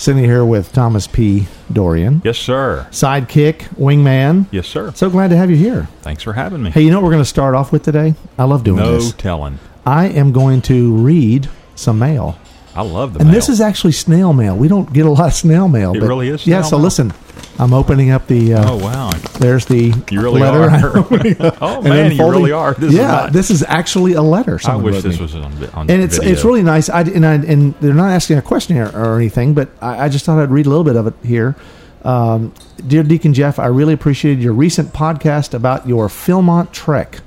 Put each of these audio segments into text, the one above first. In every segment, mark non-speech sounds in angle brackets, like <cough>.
Sitting here with Thomas P. Dorian, Yes, sir. sidekick, wingman. Yes, sir. So glad to have you here. Thanks for having me. Hey, you know what we're going to start off with today? I love doing no this. No telling. I am going to read some mail. I love the And mail. this is actually snail mail. We don't get a lot of snail mail. It but- really is Yeah, so mail? listen, I'm opening up the. Uh, Oh wow! There's the You really letter. are. <laughs> <laughs> oh man, you really are. This yeah, is this is actually a letter. I wish this me. was on, on and it's video. it's really nice. I and I and they're not asking a question here or anything, but I, I just thought I'd read a little bit of it here. Um, Dear Deacon Jeff, I really appreciated your recent podcast about your Philmont trek.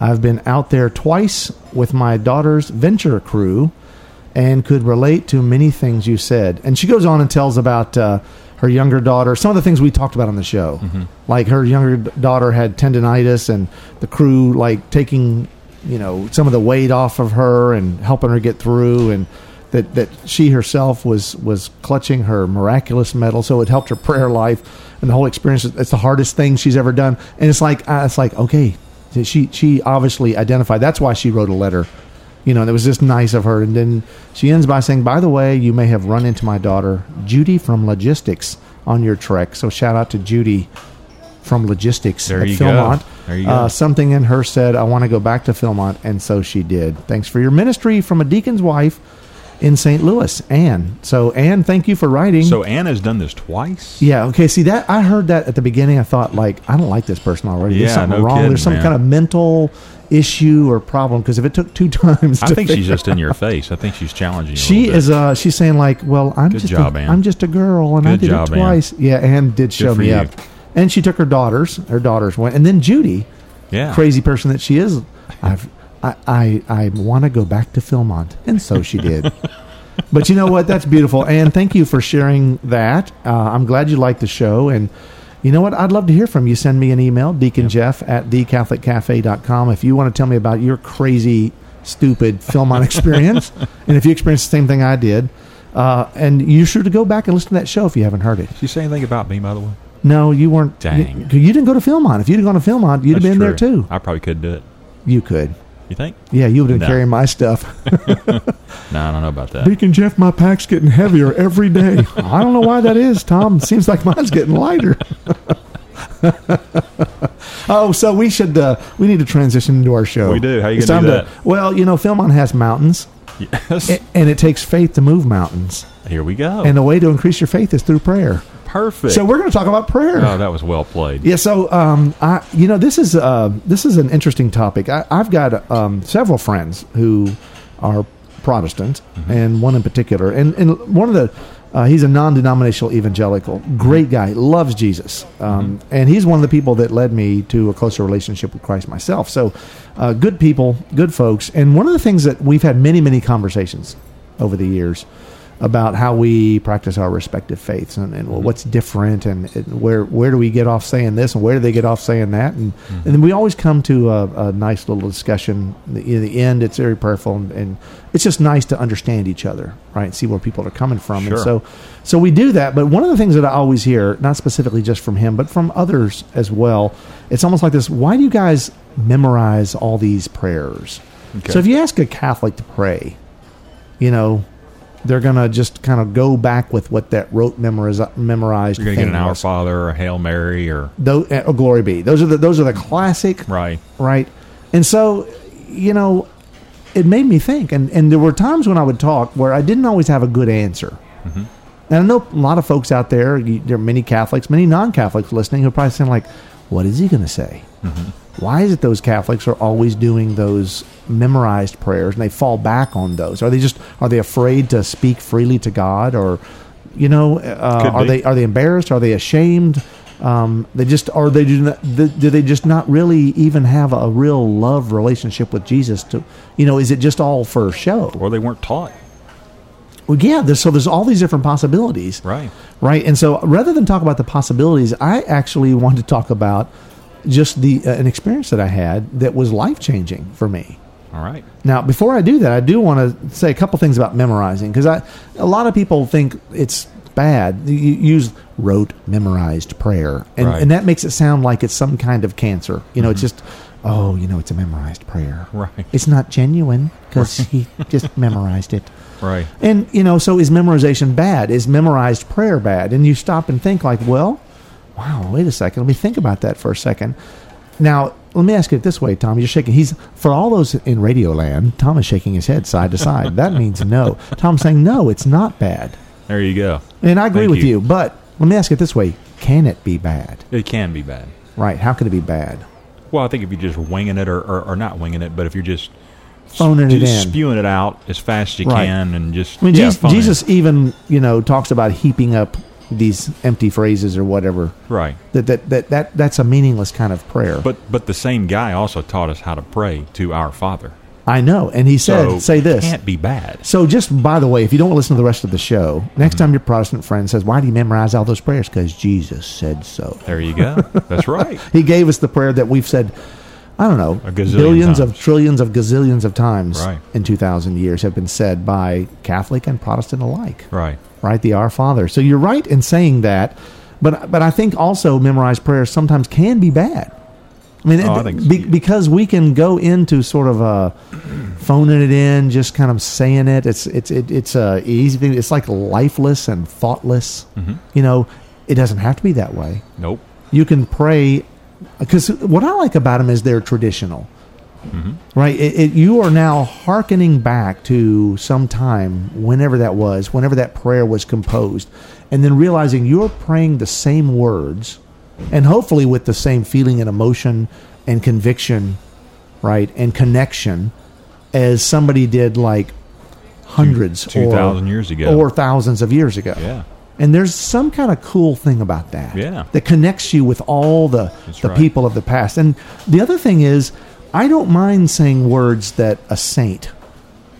I've been out there twice with my daughter's venture crew, and could relate to many things you said. And she goes on and tells about uh, her younger daughter, some of the things we talked about on the show. Like her younger daughter had tendonitis, and the crew like taking you know some of the weight off of her and helping her get through, and that that she herself was was clutching her miraculous medal, so it helped her prayer life and the whole experience. It's the hardest thing she's ever done, and it's like uh, it's like okay, she she obviously identified. That's why she wrote a letter you know, it was just nice of her. And then she ends by saying, "By the way, you may have run into my daughter Judy from Logistics on your trek. So shout out to Judy from Logistics There at you go. There you Uh, go. something in her said, "I want to go back to Philmont," and so she did. Thanks for your ministry from a deacon's wife in St. Louis, Anne. So Anne, thank you for writing. So Anne has done this twice. Yeah. Okay. See that I heard that at the beginning. I thought like I don't like this person already. There's Yeah, something no wrong. kidding, There's some man. kind of mental issue or problem because if it took two <laughs> times, I think she's just in your <laughs> face. I think she's challenging you. she is. Uh, she's saying like, well, I'm Good just. job, a, Ann. I'm just a girl, and I did job, it Ann. twice. Yeah, Anne did show me you. up, and she took her daughters. Her daughters went, and then Judy, Yeah. crazy person that she is. I've. I, I, I want to go back to Philmont. And so she did. <laughs> but you know what? That's beautiful. And thank you for sharing that. Uh, I'm glad you liked the show. And you know what? I'd love to hear from you. Send me an email, deaconjeff at thecatholiccafe.com, if you want to tell me about your crazy, stupid Philmont <laughs> experience. and if you experienced the same thing I did. Uh, and you're sure to go back and listen to that show if you haven't heard it. Did you say anything about me, by the way? No, you weren't. Dang. You, you didn't go to Philmont. If you'd have gone to Philmont, you'd have That's been there too. I probably could do it. You could. You think? Yeah, you would have been No. carrying my stuff. <laughs> No, I don't know about that. Deacon Jeff, my pack's getting heavier every day. I don't know why that is, Tom. Seems like mine's getting lighter. <laughs> oh, so we should uh, we need to transition into our show. We do. How you It's gonna do time to- well, you know, Philmont has mountains, Yes. a- and it takes faith to move mountains. Here we go. And the way to increase your faith is through prayer. Perfect. So we're going to talk about prayer. oh, that was well played. Yeah, so um, I, you know, this is uh, this is an interesting topic. I, I've got um, several friends who are Protestant, and one in particular, and and one of the uh, he's a non-denominational evangelical, great guy, loves Jesus, um, and he's one of the people that led me to a closer relationship with Christ myself. So, uh, good people, good folks, and one of the things that we've had many many conversations over the years about how we practice our respective faiths and, and mm-hmm. what's different and, and where where do we get off saying this and where do they get off saying that? And mm-hmm. and then we always come to a, a nice little discussion in the, in the end. It's very prayerful and, and it's just nice to understand each other right and see where people are coming from. And so so we do that. But one of the things that I always hear not specifically just from him but from others as well it's almost like this why do you guys memorize all these prayers? Okay. so if you ask a Catholic to pray you know, they're gonna just kind of go back with what that rote memoriz- memorized. You're gonna get thing an Our was. Father or a Hail Mary or Tho- uh, oh, glory be. Those are the those are the classic, right. right? And so, you know, it made me think, and and there were times when I would talk where I didn't always have a good answer. Mm-hmm. And I know a lot of folks out there. There are many Catholics, many non-Catholics listening who are probably saying like, "What is he going to say?" Mm-hmm. Why is it those Catholics are always doing those memorized prayers and they fall back on those? Are they just are they afraid to speak freely to God, or you know, uh, are they are they embarrassed? Are they ashamed? Um, they just are they do not, do they just not really even have a real love relationship with Jesus? To you know, is it just all for show? Or they weren't taught. Well, yeah. There's, so there's all these different possibilities, Right. right? And so rather than talk about the possibilities, I actually want to talk about just the uh, an experience that I had that was life changing for me. All right. Now, before I do that, I do want to say a couple things about memorizing because I a lot of people think it's bad. You use rote, memorized prayer, and Right. and that makes it sound like it's some kind of cancer. You know, it's just oh, you know, it's a memorized prayer. Right. It's not genuine because he just <laughs> memorized it. Right. And you know, so is memorization bad? Is memorized prayer bad? And you stop and think like, well, wow, wait a second. Let me think about that for a second. Now, let me ask it this way, Tom. You're shaking. He's for all those in Radio Land. Tom is shaking his head side to side. That <laughs> means no. Tom's saying no. It's not bad. There you go. And I agree Thank with you. you. But let me ask it this way: Can it be bad? It can be bad. Right? How can it be bad? Well, I think if you're just winging it, or, or, or not winging it, but if you're just Phoning it just in. spewing it out as fast as you Right. can, and just I mean, yeah, Jesus. Jesus even you know talks about heaping up these empty phrases or whatever. right? That that that, that that's a meaningless kind of prayer. But but the same guy also taught us how to pray to our Father. I know, and he said, so "Say this." can't be bad. So, just by the way, if you don't listen to the rest of the show, Mm-hmm. next time your Protestant friend says, "Why do you memorize all those prayers?" Because Jesus said so. There you go. That's right. <laughs> He gave us the prayer that we've said. I don't know, billions of trillions of gazillions of times Right. in two thousand years have been said by Catholic and Protestant alike. Right. right? The Our Father. So you're right in saying that, but but I think also memorized prayers sometimes can be bad. I mean, Oh, I it- think so. be, because we can go into sort of uh, phoning it in, just kind of saying it. It's it's it, it's a easy thing. It's like lifeless and thoughtless. Mm-hmm. You know, it doesn't have to be that way. Nope. You can pray because what I like about them is they're traditional Mm-hmm. right? It, it, you are now hearkening back to some time, whenever that was, whenever that prayer was composed, and then realizing you're praying the same words, and hopefully with the same feeling and emotion and conviction, right, and connection, as somebody did like hundreds, Two or- thousand years ago. or thousands of years ago. yeah. And there's some kind of cool thing about that. Yeah. That connects you with all the, That's the right. people of the past. And the other thing is, I don't mind saying words that a saint,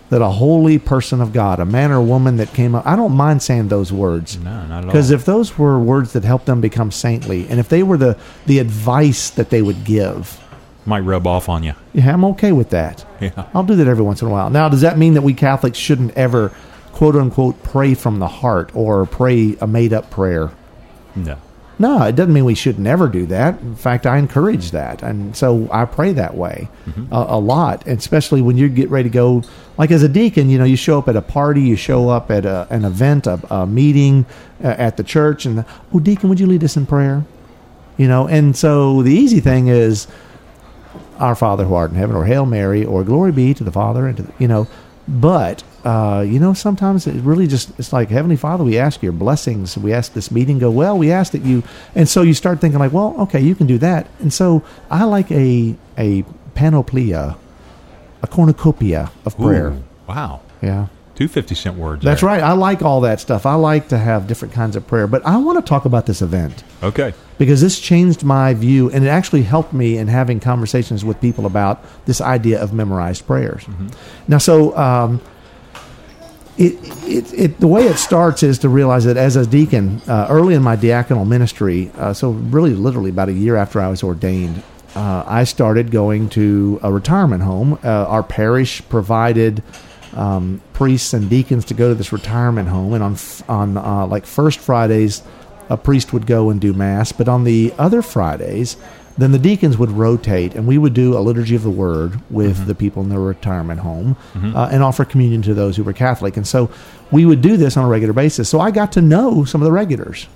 that a holy person of God, a man or woman that came up, I don't mind saying those words. No, not at all. Because if those were words that helped them become saintly, and if they were the, the advice that they would give, might rub off on you. yeah, I'm okay with that. <laughs> Yeah. I'll do that every once in a while. Now, does that mean that we Catholics shouldn't ever, quote unquote, pray from the heart or pray a made up prayer? No. No, it doesn't mean we should never do that. In fact, I encourage that, and so I pray that way a, a lot, and especially when you get ready to go. Like as a deacon, you know, you show up at a party, you show up at a, an event, a, a meeting uh, at the church, and oh, deacon, would you lead us in prayer? You know, and so the easy thing is, Our Father who art in heaven, or Hail Mary, or Glory be to the Father, and to the, you know, but uh, you know, sometimes it really just it's like Heavenly Father, we ask your blessings. We ask this meeting go well. We ask that you, and so you start thinking like, well, okay, you can do that. And so I like a a panoplia, a cornucopia of prayer. Ooh, wow. Yeah. Two 50 cent words. That's there. right. I like all that stuff. I like to have different kinds of prayer, but I want to talk about this event Okay. because this changed my view and it actually helped me in having conversations with people about this idea of memorized prayers. Now, so um, it, it, it, the way it starts is to realize that as a deacon, uh, early in my diaconal ministry, uh, so really literally about a year after I was ordained, uh, I started going to a retirement home. Uh, our parish provided um, priests and deacons to go to this retirement home, and on on uh, like first Fridays, a priest would go and do mass, but on the other Fridays, then the deacons would rotate, and we would do a liturgy of the word with the people in the retirement home, uh, and offer communion to those who were Catholic. And so we would do this on a regular basis. So I got to know some of the regulars,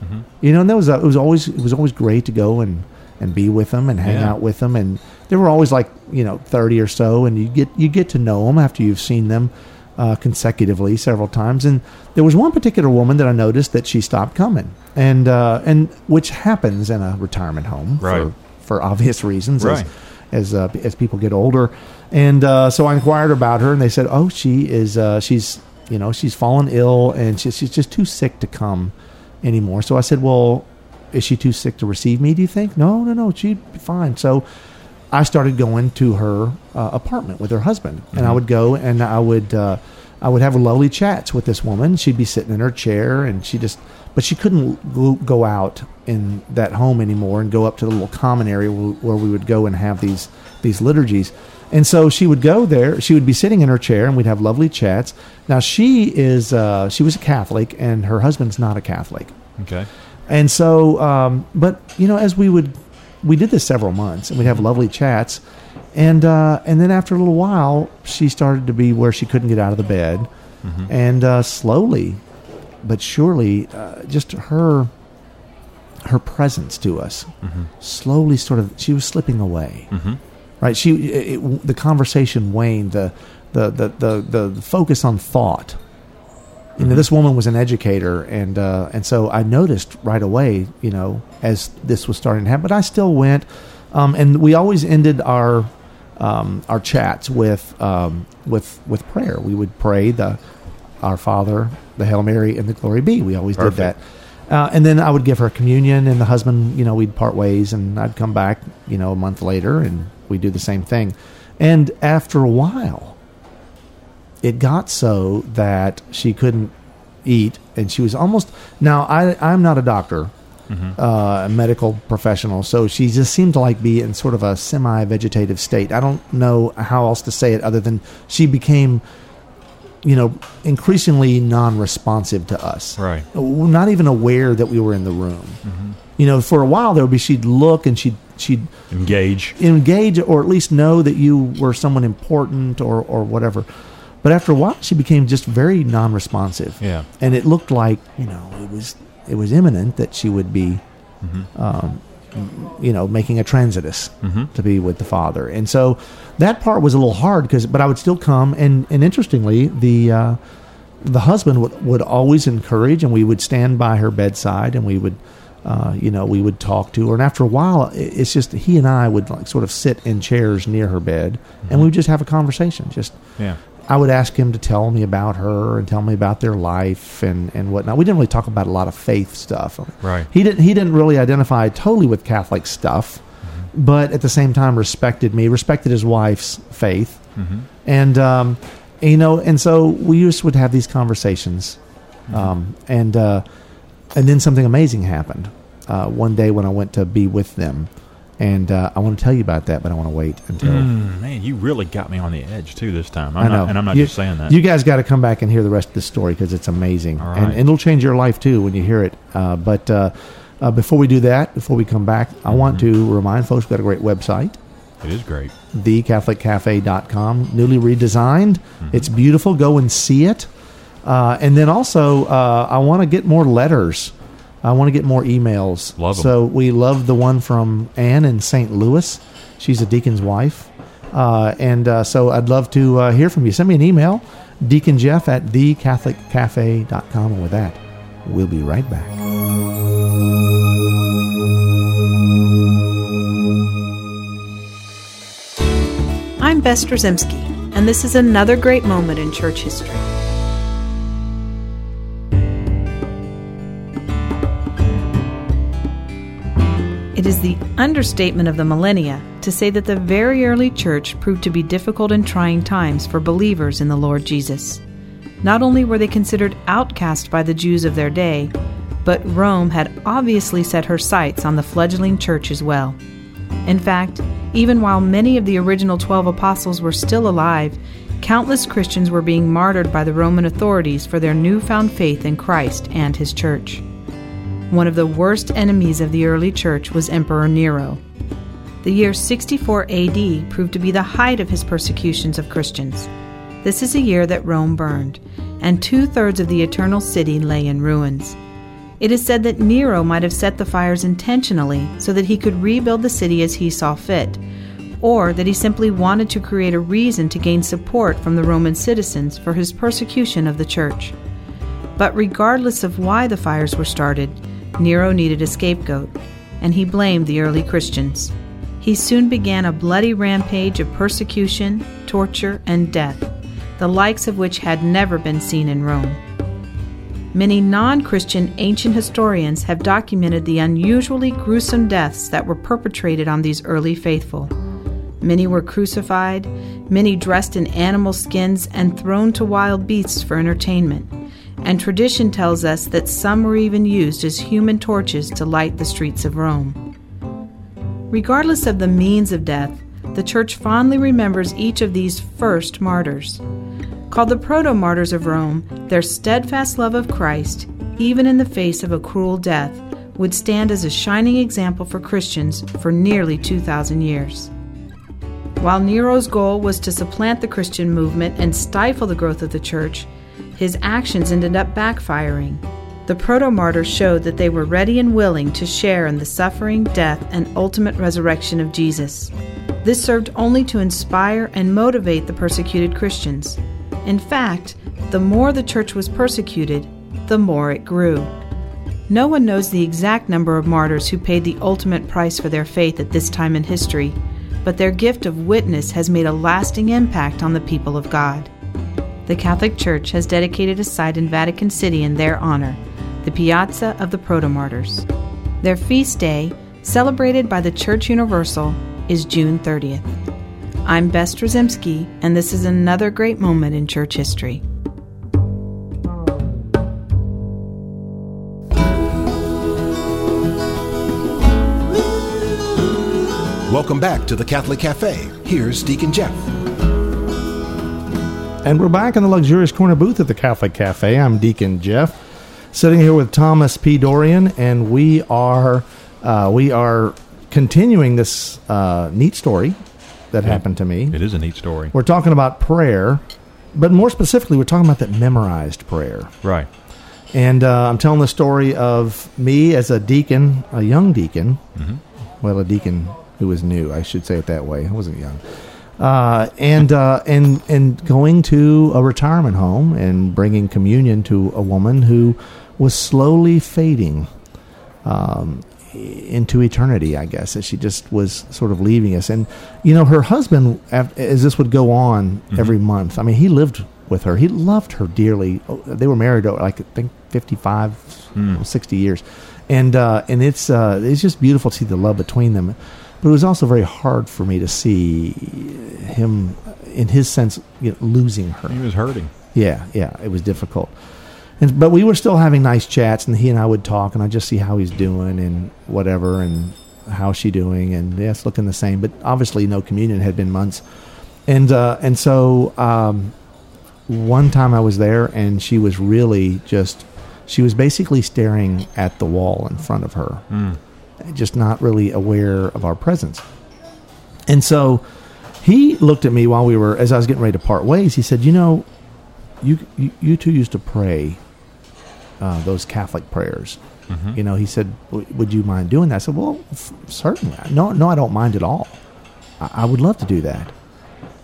you know, and that was a, it was always it was always great to go and and be with them and hang Yeah. out with them, and there were always like you know thirty or so, and you get you get to know them after you've seen them. Uh, consecutively several times, and there was one particular woman that I noticed that she stopped coming, and uh, and which happens in a retirement home Right. for for obvious reasons Right. as as uh, as people get older. And uh, so I inquired about her, and they said, "Oh, she is uh, she's you know she's fallen ill, and she's she's just too sick to come anymore." So I said, "Well, is she too sick to receive me? Do you think?" No, no, no, she'd be fine. So I started going to her uh, apartment with her husband, and I would go and I would uh, I would have lovely chats with this woman. She'd be sitting in her chair, and she just but she couldn't go, out in that home anymore and go up to the little common area where, where we would go and have these these liturgies. And so she would go there. She would be sitting in her chair, and we'd have lovely chats. Now she is uh, she was a Catholic, and her husband's not a Catholic. Okay. And so, um, but you know, as we would, we did this several months, and we'd have lovely chats, and uh, and then after a little while, she started to be where she couldn't get out of the bed, and uh, slowly, but surely, uh, just her her presence to us slowly sort of she was slipping away. Right? She it, it- the conversation waned the the the the, the focus on thought. You know this woman was an educator and uh, and so I noticed right away you know as this was starting to happen but I still went um, and we always ended our um, our chats with um, with with prayer. We would pray the our Father the Hail Mary and the Glory Be we always Perfect. did that uh, and then I would give her communion, and the husband, you know, we'd part ways, and I'd come back, you know, a month later, and we'd do the same thing. And after a while, it got so that she couldn't eat, and she was almost. Now, I, I'm not a doctor, uh, a medical professional, so she just seemed to like be in sort of a semi-vegetative state. I don't know how else to say it other than she became, you know, increasingly non-responsive to us Right. not even aware that we were in the room. You know, for a while there would be she'd look and she'd she'd Engage. engage or at least know that you were someone important or or whatever. But after a while, she became just very non-responsive. Yeah. and it looked like you know it was it was imminent that she would be, um, you know, making a transitus to be with the father. And so that part was a little hard because, but I would still come and and interestingly the. Uh, the husband would, would always encourage and we would stand by her bedside and we would uh, you know we would talk to her and after a while it's just he and i would like sort of sit in chairs near her bed and we would just have a conversation just Yeah. I would ask him to tell me about her and tell me about their life and, and whatnot. We didn't really talk about a lot of faith stuff. Right. he didn't he didn't really identify totally with catholic stuff but at the same time respected me respected his wife's faith. And um, you know, and so we just would have these conversations, um, and uh, and then something amazing happened uh, one day when I went to be with them, and uh, I want to tell you about that, but I want to wait until. Mm, man, you really got me on the edge too this time. I'm I know, Not, and I'm not You- just saying that. You guys got to come back and hear the rest of the story because it's amazing, All and, and it'll change your life too when you hear it. Uh, but uh, uh, before we do that, before we come back, I want Mm-hmm. to remind folks we've got a great website. it is great. thecatholiccafe.com, newly redesigned. It's beautiful. Go and see it. Uh, and then also, uh, I want to get more letters. I want to get more emails. Love 'em. So we love the one from Anne in St. Louis. She's a deacon's wife. Uh, and uh, so I'd love to uh, hear from you. Send me an email, deaconjeff at thecatholiccafe.com. And with that, we'll be right back. I'm Bess Drzymski, and this is another great moment in church history. Is the understatement of the millennia to say that the very early church proved to be difficult and trying times for believers in the Lord Jesus. Not only were they considered outcast by the Jews of their day, but Rome had obviously set her sights on the fledgling church as well. In fact, even while many of the original 12 apostles were still alive, countless Christians were being martyred by the Roman authorities for their newfound faith in Christ and his church. One of the worst enemies of the early church was Emperor Nero. The year 64 AD proved to be the height of his persecutions of Christians. This is a year that Rome burned, and two thirds of the eternal city lay in ruins. It is said that Nero might have set the fires intentionally so that he could rebuild the city as he saw fit, or that he simply wanted to create a reason to gain support from the Roman citizens for his persecution of the church. But regardless of why the fires were started, Nero needed a scapegoat, and he blamed the early Christians. He soon began a bloody rampage of persecution, torture, and death, the likes of which had never been seen in Rome. Many non Christian ancient historians have documented the unusually gruesome deaths that were perpetrated on these early faithful. Many were crucified, many dressed in animal skins and thrown to wild beasts for entertainment, and tradition tells us that some were even used as human torches to light the streets of Rome. Regardless of the means of death, the Church fondly remembers each of these first martyrs. Called the proto martyrs of Rome, their steadfast love of Christ, even in the face of a cruel death, would stand as a shining example for Christians for nearly 2,000 years. While Nero's goal was to supplant the Christian movement and stifle the growth of the church, his actions ended up backfiring. The proto martyrs showed that they were ready and willing to share in the suffering, death, and ultimate resurrection of Jesus. This served only to inspire and motivate the persecuted Christians. In fact, the more the church was persecuted, the more it grew. No one knows the exact number of martyrs who paid the ultimate price for their faith at this time in history, but their gift of witness has made a lasting impact on the people of God the Catholic Church has dedicated a site in Vatican City in their honor, the Piazza of the Protomartyrs. Their feast day, celebrated by the Church Universal, is June 30th. I'm Bess Drzymski, and this is another great moment in church history. Welcome back to the Catholic Cafe. Here's Deacon Jeff. And we're back in the luxurious corner booth at the Catholic Cafe. I'm Deacon Jeff, sitting here with Thomas P. Dorian, and we are uh, we are continuing this uh, neat story that Yeah. happened to me. It is a neat story. We're talking about prayer, but more specifically, we're talking about that memorized prayer. Right. And uh, I'm telling the story of me as a deacon, a young deacon. Well, a deacon who was new, I should say it that way. I wasn't young. Uh, and uh, and and going to a retirement home and bringing communion to a woman who was slowly fading um, into eternity. I guess as she just was sort of leaving us. And you know, her husband, as this would go on every month. I mean, he lived with her. He loved her dearly. Oh, They were married uh, like I think 55, 60 years, and uh, and it's uh, it's just beautiful to see the love between them. But it was also very hard for me to see him, in his sense, you know, losing her. He was hurting. Yeah, yeah, it was difficult. And, but we were still having nice chats, and he and I would talk, and I just see how he's doing and whatever, and how's she doing, and yeah, it's looking the same. But obviously, no communion had been months, and uh, and so um, one time I was there, and she was really just she was basically staring at the wall in front of her, just not really aware of our presence. And so he looked at me while we were, as I was getting ready to part ways. He said, "You know, you you, you two used to pray uh, those Catholic prayers. You know." He said, "Would you mind doing that?" I said, "Well, f- certainly. No, no, I don't mind at all. I, I would love to do that."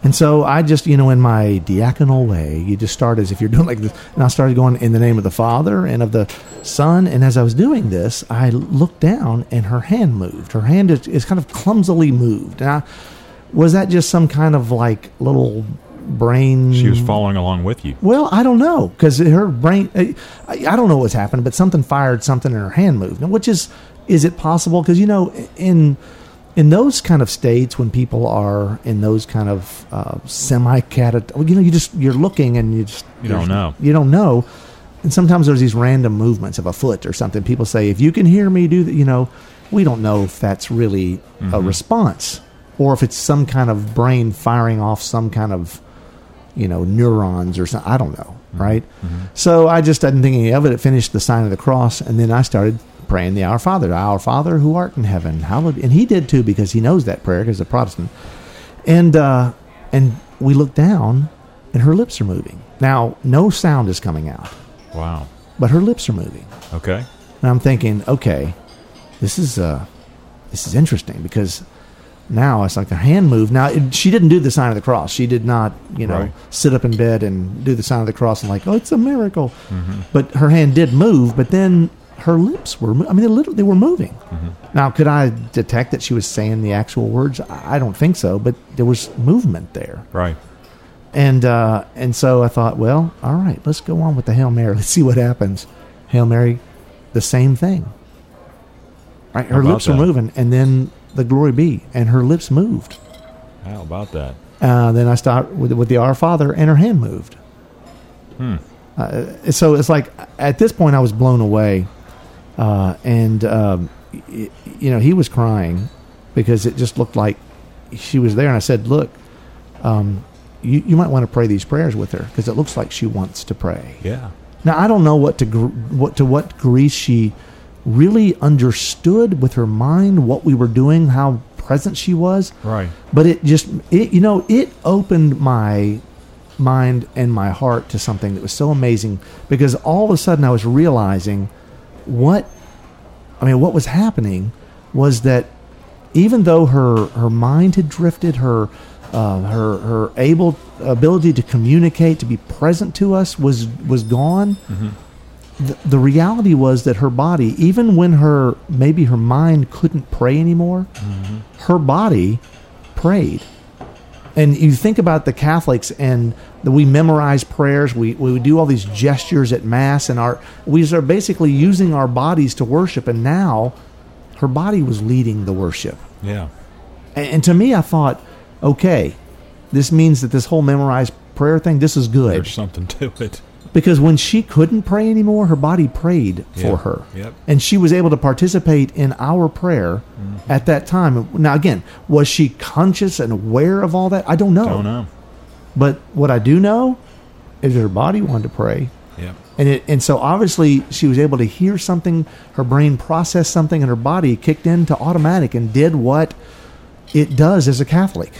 And so I just, you know, in my diaconal way, you just start as if you're doing like this. And I started going in the name of the Father and of the Son. And as I was doing this, I looked down and her hand moved. Her hand is, is kind of clumsily moved. And I, was that just some kind of like little brain? She was following along with you. Well, I don't know because her brain. I, I don't know what's happened, but something fired something and her hand moved. Now, which is is it possible? Because you know, in in those kind of states when people are in those kind of uh, semi catat, you know, you just you're looking and you just You don't know. You don't know. And sometimes there's these random movements of a foot or something. People say, if you can hear me do that, you know, we don't know if that's really a mm-hmm. response or if it's some kind of brain firing off some kind of you know, neurons or something. I don't know, mm-hmm. right? Mm-hmm. So I just didn't think any of it. It finished the sign of the cross, and then I started praying the Our Father, Our Father who art in heaven, hallowed. And he did too because he knows that prayer because he's a Protestant. And uh, and we look down, and her lips are moving. Now, no sound is coming out, Wow. but her lips are moving. Okay. And I'm thinking, okay, this is uh, this is interesting because now it's like her hand moved. Now it, she didn't do the sign of the cross. She did not, you know, Right. sit up in bed and do the sign of the cross and like, oh, it's a miracle. But her hand did move. But then her lips were. I mean, they literally they were moving. Now, could I detect that she was saying the actual words? I don't think so. But there was movement there. Right. And uh, and so I thought, well, all right, let's go on with the Hail Mary. <laughs> Let's see what happens. Hail Mary, the same thing. Right, her lips were moving, and then the glory be, and her lips moved. How about that? Uh, then I started with, with the Our Father, and her hand moved. Hmm. Uh, so it's like at this point I was blown away, uh, and um, y- you know he was crying because it just looked like she was there, and I said, "Look, um, you you might want to pray these prayers with her because it looks like she wants to pray." Yeah. Now I don't know what to gr- what to what degree she really understood with her mind what we were doing, how present she was. Right. But it just it you know it opened my mind and my heart to something that was so amazing because all of a sudden I was realizing what I mean what was happening was that even though her her mind had drifted her uh, her her able ability to communicate to be present to us was was gone the, the reality was that her body even when her maybe her mind couldn't pray anymore her body prayed and you think about the Catholics and the, we memorize prayers, we, we do all these gestures at Mass, and our we are basically using our bodies to worship. And now, her body was leading the worship. Yeah. And, and to me, I thought, okay, this means that this whole memorized prayer thing, this is good There's something to it. Because when she couldn't pray anymore, her body prayed for her. Yep. And she was able to participate in our prayer Mm-hmm. at that time. Now, again, was she conscious and aware of all that? I don't know. Don't know. But what I do know is that her body wanted to pray. Yep. And it, and so obviously she was able to hear something, her brain processed something, and her body kicked into automatic and did what it does as a Catholic.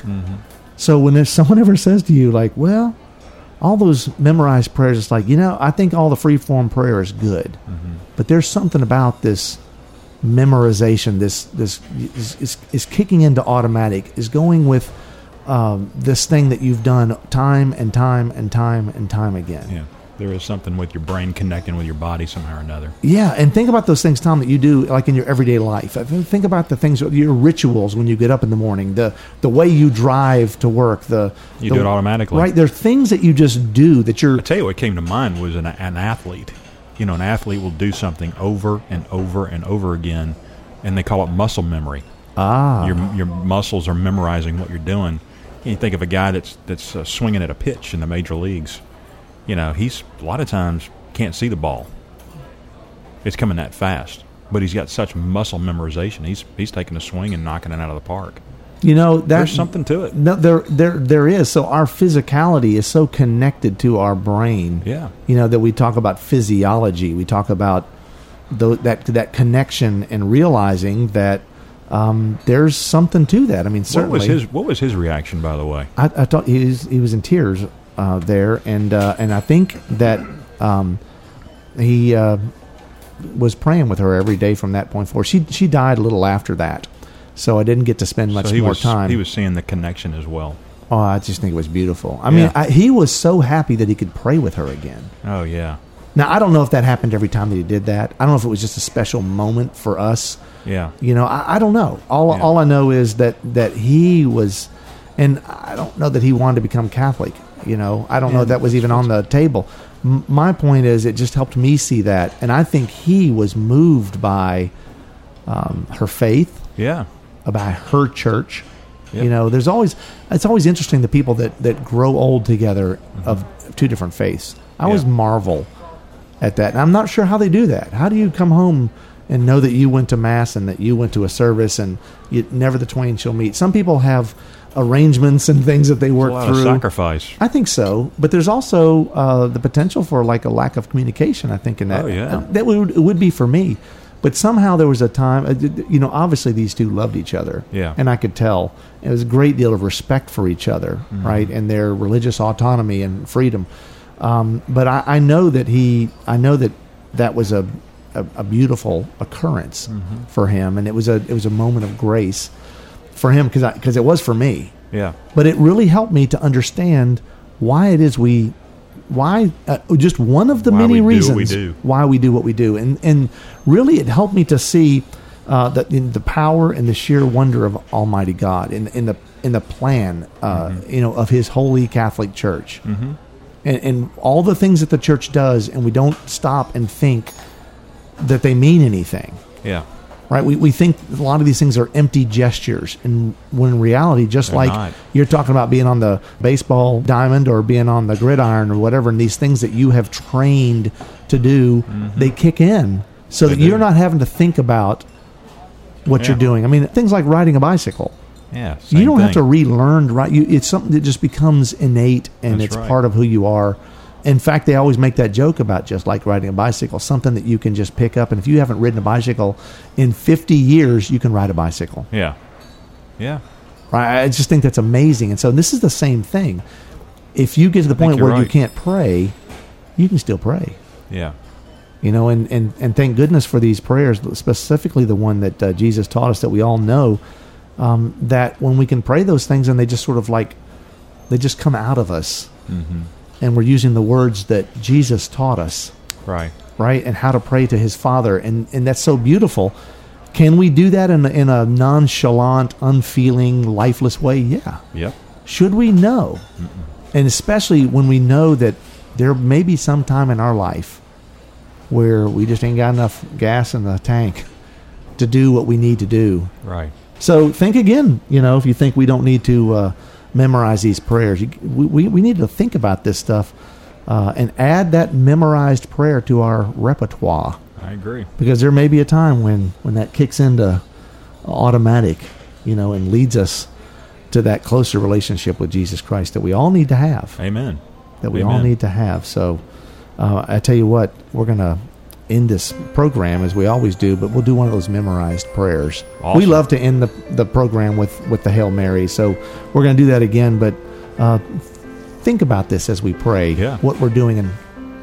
So when there's <laughs> someone ever says to you like, "Well, all those memorized prayers," it's like you know, I think all the free form prayer is good, but there's something about this memorization, this this is, is, is kicking into automatic, is going with um, this thing that you've done time and time and time and time again. Yeah. There is something with your brain connecting with your body somehow or another. Yeah, and think about those things, Tom, that you do like in your everyday life. Think about the things, your rituals when you get up in the morning, the the way you drive to work, the You the- do it automatically. right? There are things that you just do that you're. I tell you what came to mind was an, an athlete. You know, an athlete will do something over and over and over again, and they call it muscle memory. Ah, Your your muscles are memorizing what you're doing. You think of a guy that's that's uh, swinging at a pitch in the major leagues. You know, he's a lot of times can't see the ball. It's coming that fast, but he's got such muscle memorization. He's he's taking a swing and knocking it out of the park. you know that There's something to it. No, there, there, there is. So our physicality is so connected to our brain. Yeah. You know that we talk about physiology. We talk about tho- that that connection and realizing that um, there's something to that. I mean, What certainly. was his What was his reaction, by the way? I, I thought he was he was in tears uh, there, and uh, and I think that um, he uh, was praying with her every day from that point forward. She she died a little after that, so I didn't get to spend much so he more was time. he was seeing the connection as well. Oh, I just think it was beautiful. I mean, I, he was so happy that he could pray with her again. Oh yeah, Now, I don't know if that happened every time that he did that. I don't know if it was just a special moment for us. yeah. You know, I, I don't know. All Yeah. all I know is that that he was, and I don't know that he wanted to become Catholic. You know, I don't know if that was even on the table. M- my point is, it just helped me see that, and I think he was moved by um, her faith Yeah. about her church. Yep. You know, there's always it's always interesting the people that that grow old together of two different faiths. I always Mm-hmm. Marvel at that. And I'm not sure how they do that. How do you come home and know that you went to mass and that you went to a service and you, never the twain shall meet? Some people have arrangements and things that they work A lot through. of sacrifice. I think so, but there's also uh, the potential for like a lack of communication. I think in that Oh, yeah. Uh, that would it would be for me, but somehow there was a time. uh, You know, obviously these two loved each other, Yeah. and I could tell it was a great deal of respect for each other, Mm-hmm. right, and their religious autonomy and freedom. Um, but I, I know that he, I know that that was a a, a beautiful occurrence Mm-hmm. for him, and it was a it was a moment of grace for him because because it was for me Yeah. but it really helped me to understand why it is we why uh, just one of the Why many we we reasons do. why we do what we do and and really it helped me to see uh, that in the power and the sheer wonder of Almighty God in in the in the plan uh, Mm-hmm. you know of His holy Catholic Church mm-hmm. and, and all the things that the Church does and we don't stop and think that they mean anything Yeah. Right? We, we think a lot of these things are empty gestures, and when in reality, just They're like not. you're talking about being on the baseball diamond or being on the gridiron or whatever, and these things that you have trained to do, they kick in so Mm-hmm. They that you're not having to think about what you're doing. I mean, things like riding a bicycle. Yeah. you don't have to relearn to ride. You, it's something that just becomes innate and That's it's right. part of who you are. In fact, they always make that joke about just like riding a bicycle, something that you can just pick up. And if you haven't ridden a bicycle in 50 years, you can ride a bicycle. Yeah. Yeah. Right? I just think that's amazing. And so this is the same thing. If you get to the point where you can't pray, you can still pray. Yeah. You know, and, and, and thank goodness for these prayers, specifically the one that uh, Jesus taught us that we all know. Um, that when we can pray those things and they just sort of like, they just come out of us. Mm-hmm. And we're using the words that Jesus taught us, Right. right? And how to pray to his Father. And, and that's so beautiful. Can we do that in, a- in a nonchalant, unfeeling, lifeless way? Yeah. Yep. Should we know? And especially when we know that there may be some time in our life where we just ain't got enough gas in the tank to do what we need to do. Right. So think again, you know, if you think we don't need to uh, memorize these prayers, you, we, we, we need to think about this stuff uh, and add that memorized prayer to our repertoire I agree. because there may be a time when, when that kicks into automatic, you know, and leads us to that closer relationship with Jesus Christ that we all need to have. Amen. That we all need to have. So uh, I tell you what, we're going to end this program as we always do, but we'll do one of those memorized prayers. We love to end the, the program with, with the Hail Mary. So we're going to do that again, but uh, think about this as we pray, Yeah. what we're doing and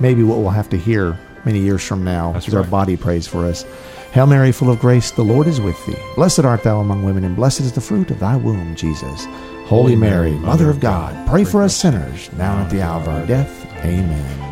maybe what we'll have to hear many years from now That's as our body prays for us. Hail Mary, full of grace, the Lord is with thee. Blessed art thou among women, and blessed is the fruit of thy womb, Jesus. Holy Mary, Mother of God, pray for us sinners, now and at the hour of our death. Amen.